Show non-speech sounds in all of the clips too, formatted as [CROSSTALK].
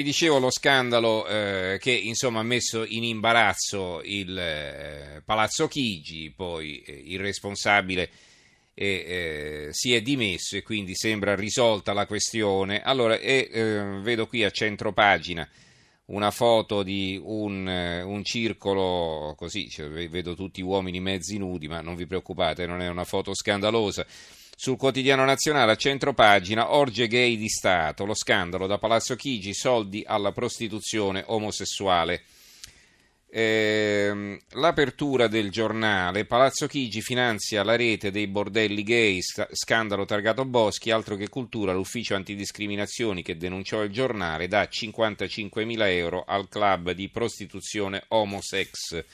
Vi dicevo lo scandalo eh, che insomma ha messo in imbarazzo il eh, Palazzo Chigi, poi eh, il responsabile eh, si è dimesso e quindi sembra risolta la questione. Allora, eh, vedo qui a centro pagina una foto di un, eh, un circolo, così cioè, vedo tutti uomini mezzi nudi, ma non vi preoccupate, non è una foto scandalosa sul quotidiano nazionale a centro pagina Orge gay di Stato, lo scandalo da Palazzo Chigi, soldi alla prostituzione omosessuale. Eh, l'apertura del giornale Palazzo Chigi finanzia la rete dei bordelli gay, scandalo targato Boschi, altro che cultura, l'ufficio antidiscriminazioni che denunciò il giornale dà 55.000 euro al club di prostituzione homosex.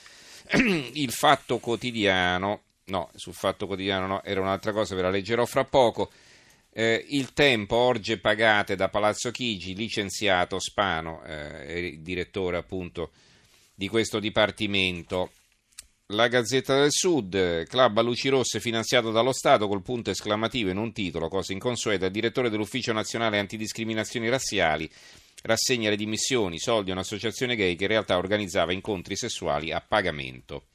[CLEARS THROAT] il fatto quotidiano no, sul Fatto Quotidiano no, era un'altra cosa, ve la leggerò fra poco. Eh, il tempo, orge pagate da Palazzo Chigi, licenziato Spano, eh, direttore appunto di questo dipartimento. La Gazzetta del Sud, club a luci rosse finanziato dallo Stato col punto esclamativo in un titolo, cosa inconsueta, direttore dell'Ufficio Nazionale Antidiscriminazioni Razziali rassegna le dimissioni, soldi a un'associazione gay che in realtà organizzava incontri sessuali a pagamento.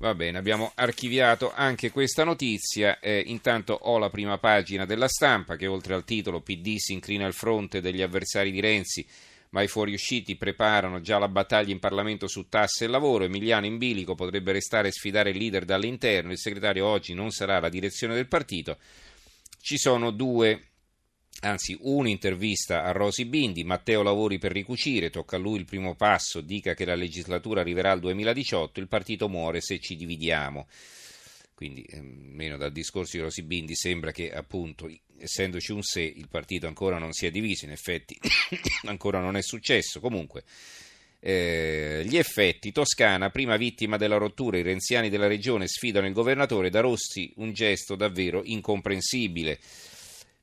Va bene, abbiamo archiviato anche questa notizia. Eh, intanto ho la prima pagina della stampa che oltre al titolo PD si inclina al fronte degli avversari di Renzi, ma i fuoriusciti preparano già la battaglia in Parlamento su tasse e lavoro. Emiliano in bilico potrebbe restare a sfidare il leader dall'interno. Il segretario oggi non sarà la direzione del partito. Ci sono due anzi un'intervista a Rosi Bindi, Matteo lavori per ricucire, tocca a lui il primo passo, dica che la legislatura arriverà al 2018, il partito muore se ci dividiamo. Quindi, ehm, meno dal discorso di Rosi Bindi, sembra che appunto, essendoci un se, il partito ancora non sia diviso, in effetti [COUGHS] ancora non è successo. Comunque, eh, gli effetti, Toscana, prima vittima della rottura, i renziani della regione sfidano il governatore, da Rossi un gesto davvero incomprensibile.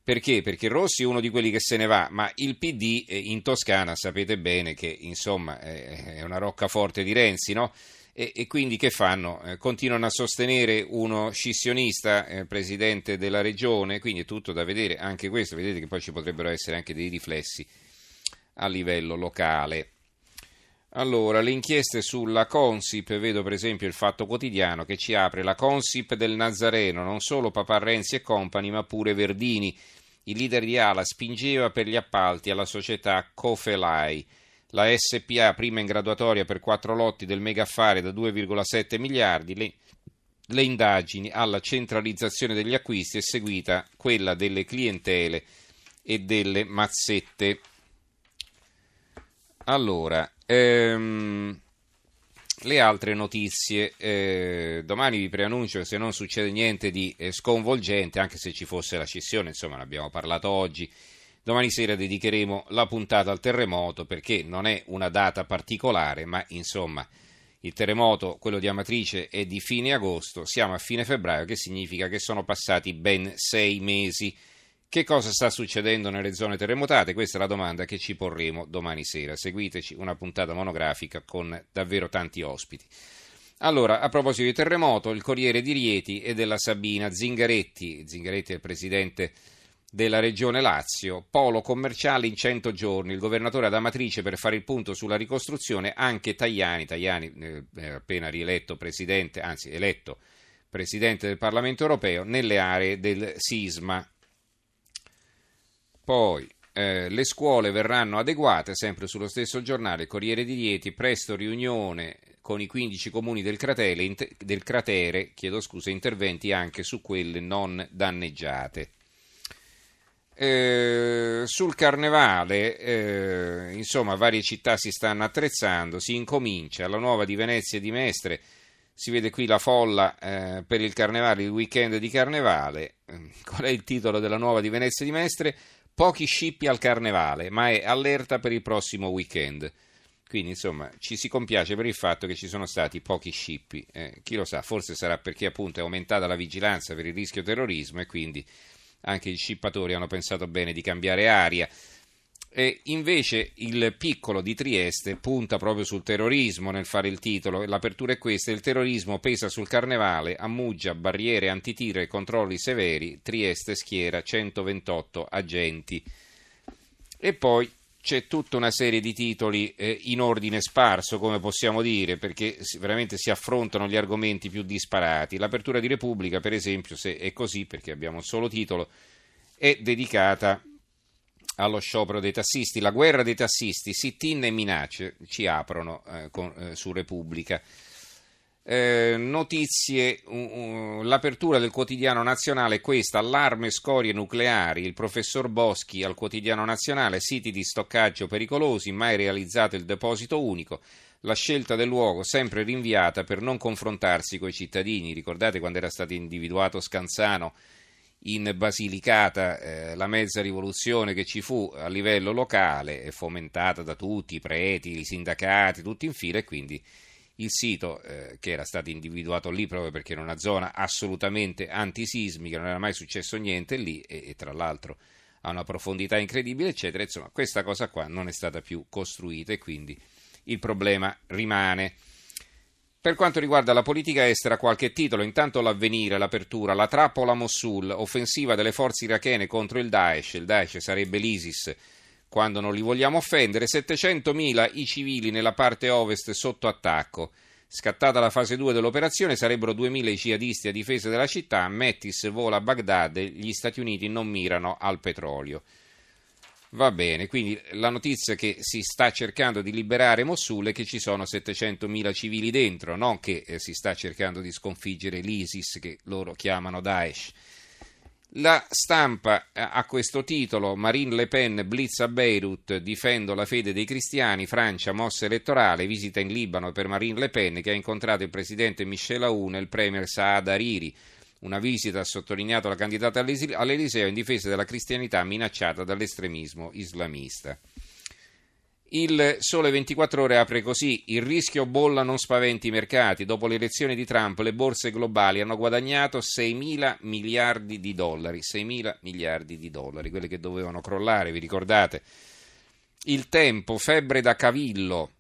Perché? Perché Rossi è uno di quelli che se ne va, ma il PD eh, in Toscana sapete bene che insomma è una roccaforte di Renzi, no? E, e quindi che fanno? Eh, continuano a sostenere uno scissionista, eh, presidente della regione, quindi è tutto da vedere, anche questo, vedete che poi ci potrebbero essere anche dei riflessi a livello locale. Allora, le inchieste sulla Consip, vedo per esempio il Fatto Quotidiano che ci apre la Consip del Nazareno, non solo Papà Renzi e compagni, ma pure Verdini il leader di Ala spingeva per gli appalti alla società Cofelai. La SPA, prima in graduatoria per quattro lotti del megaffare da 2,7 miliardi, le, le indagini alla centralizzazione degli acquisti è seguita quella delle clientele e delle mazzette. Allora, ehm, le altre notizie, eh, domani vi preannuncio che se non succede niente di eh, sconvolgente, anche se ci fosse la scissione, insomma ne abbiamo parlato oggi, domani sera dedicheremo la puntata al terremoto perché non è una data particolare, ma insomma il terremoto, quello di Amatrice, è di fine agosto, siamo a fine febbraio, che significa che sono passati ben sei mesi che cosa sta succedendo nelle zone terremotate? Questa è la domanda che ci porremo domani sera. Seguiteci una puntata monografica con davvero tanti ospiti. Allora, a proposito di terremoto, il Corriere di Rieti e della Sabina Zingaretti, Zingaretti è il presidente della regione Lazio, polo commerciale in 100 giorni, il governatore ad Amatrice per fare il punto sulla ricostruzione, anche Tajani, Tajani eh, appena rieletto presidente, anzi eletto presidente del Parlamento europeo, nelle aree del sisma. Poi eh, le scuole verranno adeguate, sempre sullo stesso giornale, Corriere di Rieti, presto riunione con i 15 comuni del cratere, del cratere scusa, interventi anche su quelle non danneggiate. Eh, sul carnevale, eh, insomma, varie città si stanno attrezzando, si incomincia, la nuova di Venezia e di Mestre, si vede qui la folla eh, per il carnevale, il weekend di carnevale. Qual è il titolo della nuova di Venezia e di Mestre? Pochi scippi al carnevale, ma è allerta per il prossimo weekend. Quindi, insomma, ci si compiace per il fatto che ci sono stati pochi scippi. Eh, chi lo sa, forse sarà perché appunto è aumentata la vigilanza per il rischio terrorismo e quindi anche gli scippatori hanno pensato bene di cambiare aria. E invece il piccolo di Trieste punta proprio sul terrorismo nel fare il titolo. L'apertura è questa: il terrorismo pesa sul carnevale, ammuggia barriere antitiro e controlli severi. Trieste schiera 128 agenti. E poi c'è tutta una serie di titoli eh, in ordine sparso, come possiamo dire, perché veramente si affrontano gli argomenti più disparati. L'apertura di Repubblica, per esempio, se è così, perché abbiamo un solo titolo, è dedicata allo sciopero dei tassisti. La guerra dei tassisti, sit-in e minacce ci aprono eh, con, eh, su Repubblica. Eh, notizie, uh, uh, l'apertura del quotidiano nazionale è questa, allarme scorie nucleari, il professor Boschi al quotidiano nazionale, siti di stoccaggio pericolosi, mai realizzato il deposito unico, la scelta del luogo sempre rinviata per non confrontarsi con i cittadini, ricordate quando era stato individuato Scanzano in Basilicata, eh, la mezza rivoluzione che ci fu a livello locale, fomentata da tutti, i preti, i sindacati, tutti in fila e quindi il sito eh, che era stato individuato lì proprio perché era una zona assolutamente antisismica, non era mai successo niente lì e, e tra l'altro ha una profondità incredibile, eccetera. Insomma, questa cosa qua non è stata più costruita e quindi il problema rimane. Per quanto riguarda la politica estera, qualche titolo, intanto l'avvenire, l'apertura, la trappola Mosul, offensiva delle forze irachene contro il Daesh, il Daesh sarebbe l'ISIS, quando non li vogliamo offendere, 700.000 i civili nella parte ovest sotto attacco. Scattata la fase 2 dell'operazione sarebbero 2.000 i jihadisti a difesa della città, Mettis vola a Baghdad, gli Stati Uniti non mirano al petrolio. Va bene, quindi la notizia che si sta cercando di liberare Mosul è che ci sono 700.000 civili dentro, non che eh, si sta cercando di sconfiggere l'ISIS che loro chiamano Daesh. La stampa eh, ha questo titolo, Marine Le Pen blitz a Beirut, difendo la fede dei cristiani, Francia mossa elettorale, visita in Libano per Marine Le Pen che ha incontrato il presidente Michel Aoun e il premier Saad Hariri. Una visita ha sottolineato la candidata all'Eliseo in difesa della cristianità minacciata dall'estremismo islamista. Il Sole 24 Ore apre così: il rischio bolla non spaventi i mercati. Dopo le elezioni di Trump, le borse globali hanno guadagnato 6 mila miliardi di dollari. 6 mila miliardi di dollari, quelle che dovevano crollare, vi ricordate? Il tempo, febbre da cavillo,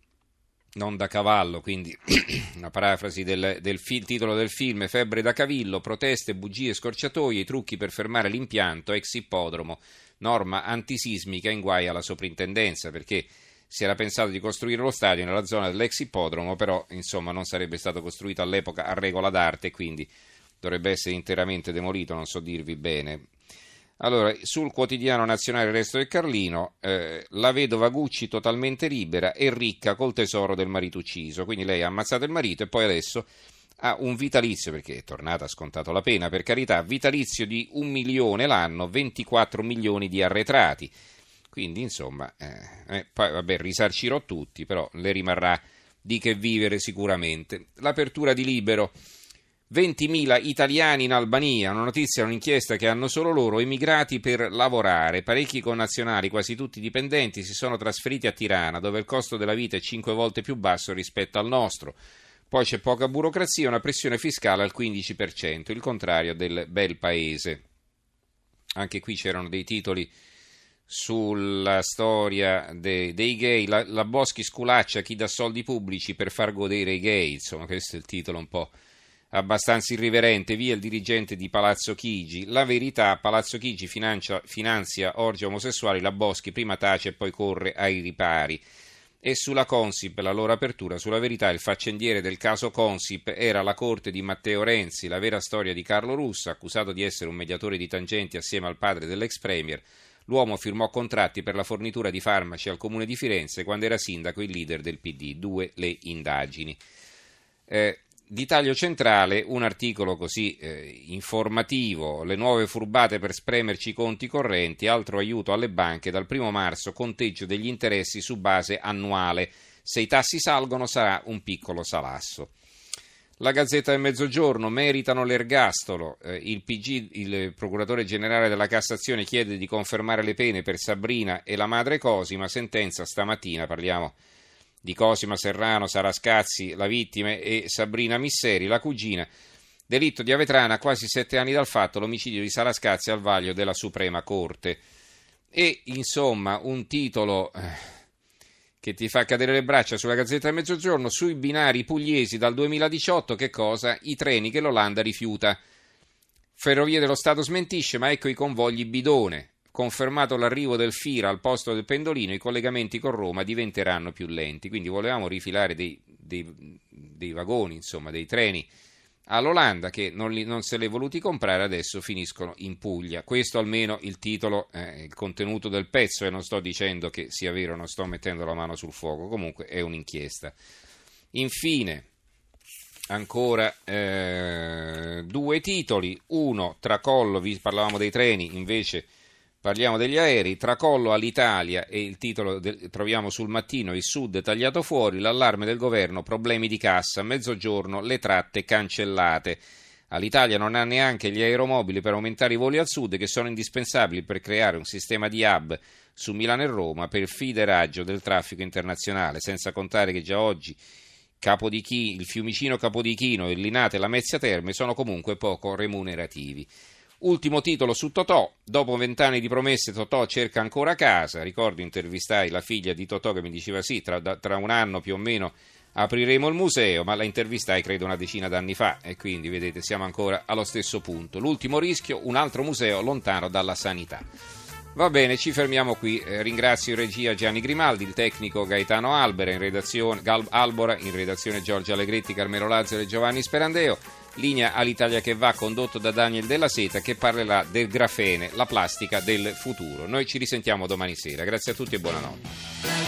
non da cavallo, quindi [CLEARS THROAT] una parafrasi del, del fi- titolo del film, febbre da cavillo, proteste, bugie, scorciatoie, i trucchi per fermare l'impianto, ex ippodromo, norma antisismica in guai alla soprintendenza, perché si era pensato di costruire lo stadio nella zona dell'ex ippodromo, però insomma non sarebbe stato costruito all'epoca a regola d'arte, quindi dovrebbe essere interamente demolito, non so dirvi bene. Allora, sul quotidiano nazionale Resto del Carlino, eh, la vedova Gucci totalmente libera e ricca col tesoro del marito ucciso. Quindi lei ha ammazzato il marito e poi adesso ha un vitalizio, perché è tornata, ha scontato la pena, per carità, vitalizio di un milione l'anno, 24 milioni di arretrati. Quindi, insomma, eh, eh, poi vabbè, risarcirò tutti, però le rimarrà di che vivere sicuramente. L'apertura di Libero. 20.000 italiani in Albania, una notizia, un'inchiesta che hanno solo loro, emigrati per lavorare. Parecchi connazionali, quasi tutti dipendenti, si sono trasferiti a Tirana, dove il costo della vita è 5 volte più basso rispetto al nostro. Poi c'è poca burocrazia e una pressione fiscale al 15%, il contrario del bel paese. Anche qui c'erano dei titoli sulla storia de, dei gay, la, la, Boschi sculaccia chi dà soldi pubblici per far godere i gay, insomma questo è il titolo un po' abbastanza irriverente, via il dirigente di Palazzo Chigi, la verità, Palazzo Chigi financia, finanzia orgi omosessuali, la Boschi prima tace e poi corre ai ripari. E sulla Consip, la loro apertura, sulla verità, il faccendiere del caso Consip era la corte di Matteo Renzi, la vera storia di Carlo Russa, accusato di essere un mediatore di tangenti assieme al padre dell'ex premier, L'uomo firmò contratti per la fornitura di farmaci al comune di Firenze quando era sindaco il leader del PD. Due le indagini. Eh, di taglio centrale un articolo così eh, informativo, le nuove furbate per spremerci i conti correnti, altro aiuto alle banche, dal primo marzo conteggio degli interessi su base annuale, se i tassi salgono sarà un piccolo salasso. La Gazzetta del Mezzogiorno meritano l'ergastolo. Eh, il PG, il procuratore generale della Cassazione, chiede di confermare le pene per Sabrina e la madre Cosima. Sentenza stamattina, parliamo di Cosima Serrano, Sara Scazzi, la vittima, e Sabrina Misseri, la cugina. Delitto di Avetrana quasi sette anni dal fatto, l'omicidio di Sara Scazzi al vaglio della Suprema Corte. E insomma, un titolo. Eh, che ti fa cadere le braccia sulla Gazzetta del Mezzogiorno, sui binari pugliesi dal 2018, che cosa? I treni che l'Olanda rifiuta. Ferrovie dello Stato smentisce, ma ecco i convogli bidone. Confermato l'arrivo del Fira al posto del pendolino, i collegamenti con Roma diventeranno più lenti. Quindi volevamo rifilare dei, dei, dei vagoni, insomma, dei treni all'Olanda che non, li, non, se li è voluti comprare adesso finiscono in Puglia. Questo almeno il titolo, eh, il contenuto del pezzo e non sto dicendo che sia vero, non sto mettendo la mano sul fuoco, comunque è un'inchiesta. Infine, ancora eh, due titoli, uno tracollo, vi parlavamo dei treni, invece Parliamo degli aerei, tracollo all'Italia e il titolo del, troviamo sul mattino, il sud tagliato fuori, l'allarme del governo, problemi di cassa, mezzogiorno, le tratte cancellate. All'Italia non ha neanche gli aeromobili per aumentare i voli al sud che sono indispensabili per creare un sistema di hub su Milano e Roma per fideraggio del traffico internazionale, senza contare che già oggi Capodichino, il Fiumicino Capodichino, il Linate e la Mezzia Terme sono comunque poco remunerativi. Ultimo titolo su Totò, dopo vent'anni di promesse Totò cerca ancora casa, ricordo intervistai la figlia di Totò che mi diceva sì, tra, tra un anno più o meno apriremo il museo, ma la intervistai credo una decina d'anni fa e quindi vedete siamo ancora allo stesso punto. L'ultimo rischio, un altro museo lontano dalla sanità. Va bene, ci fermiamo qui. Eh, ringrazio in regia Gianni Grimaldi, il tecnico Gaetano Albera, in redazione, Gal, Albora, in redazione Giorgio Allegretti, Carmelo Lazzaro e Giovanni Sperandeo linea all'Italia che va condotto da Daniel Della Seta che parlerà del grafene, la plastica del futuro. Noi ci risentiamo domani sera. Grazie a tutti e buonanotte.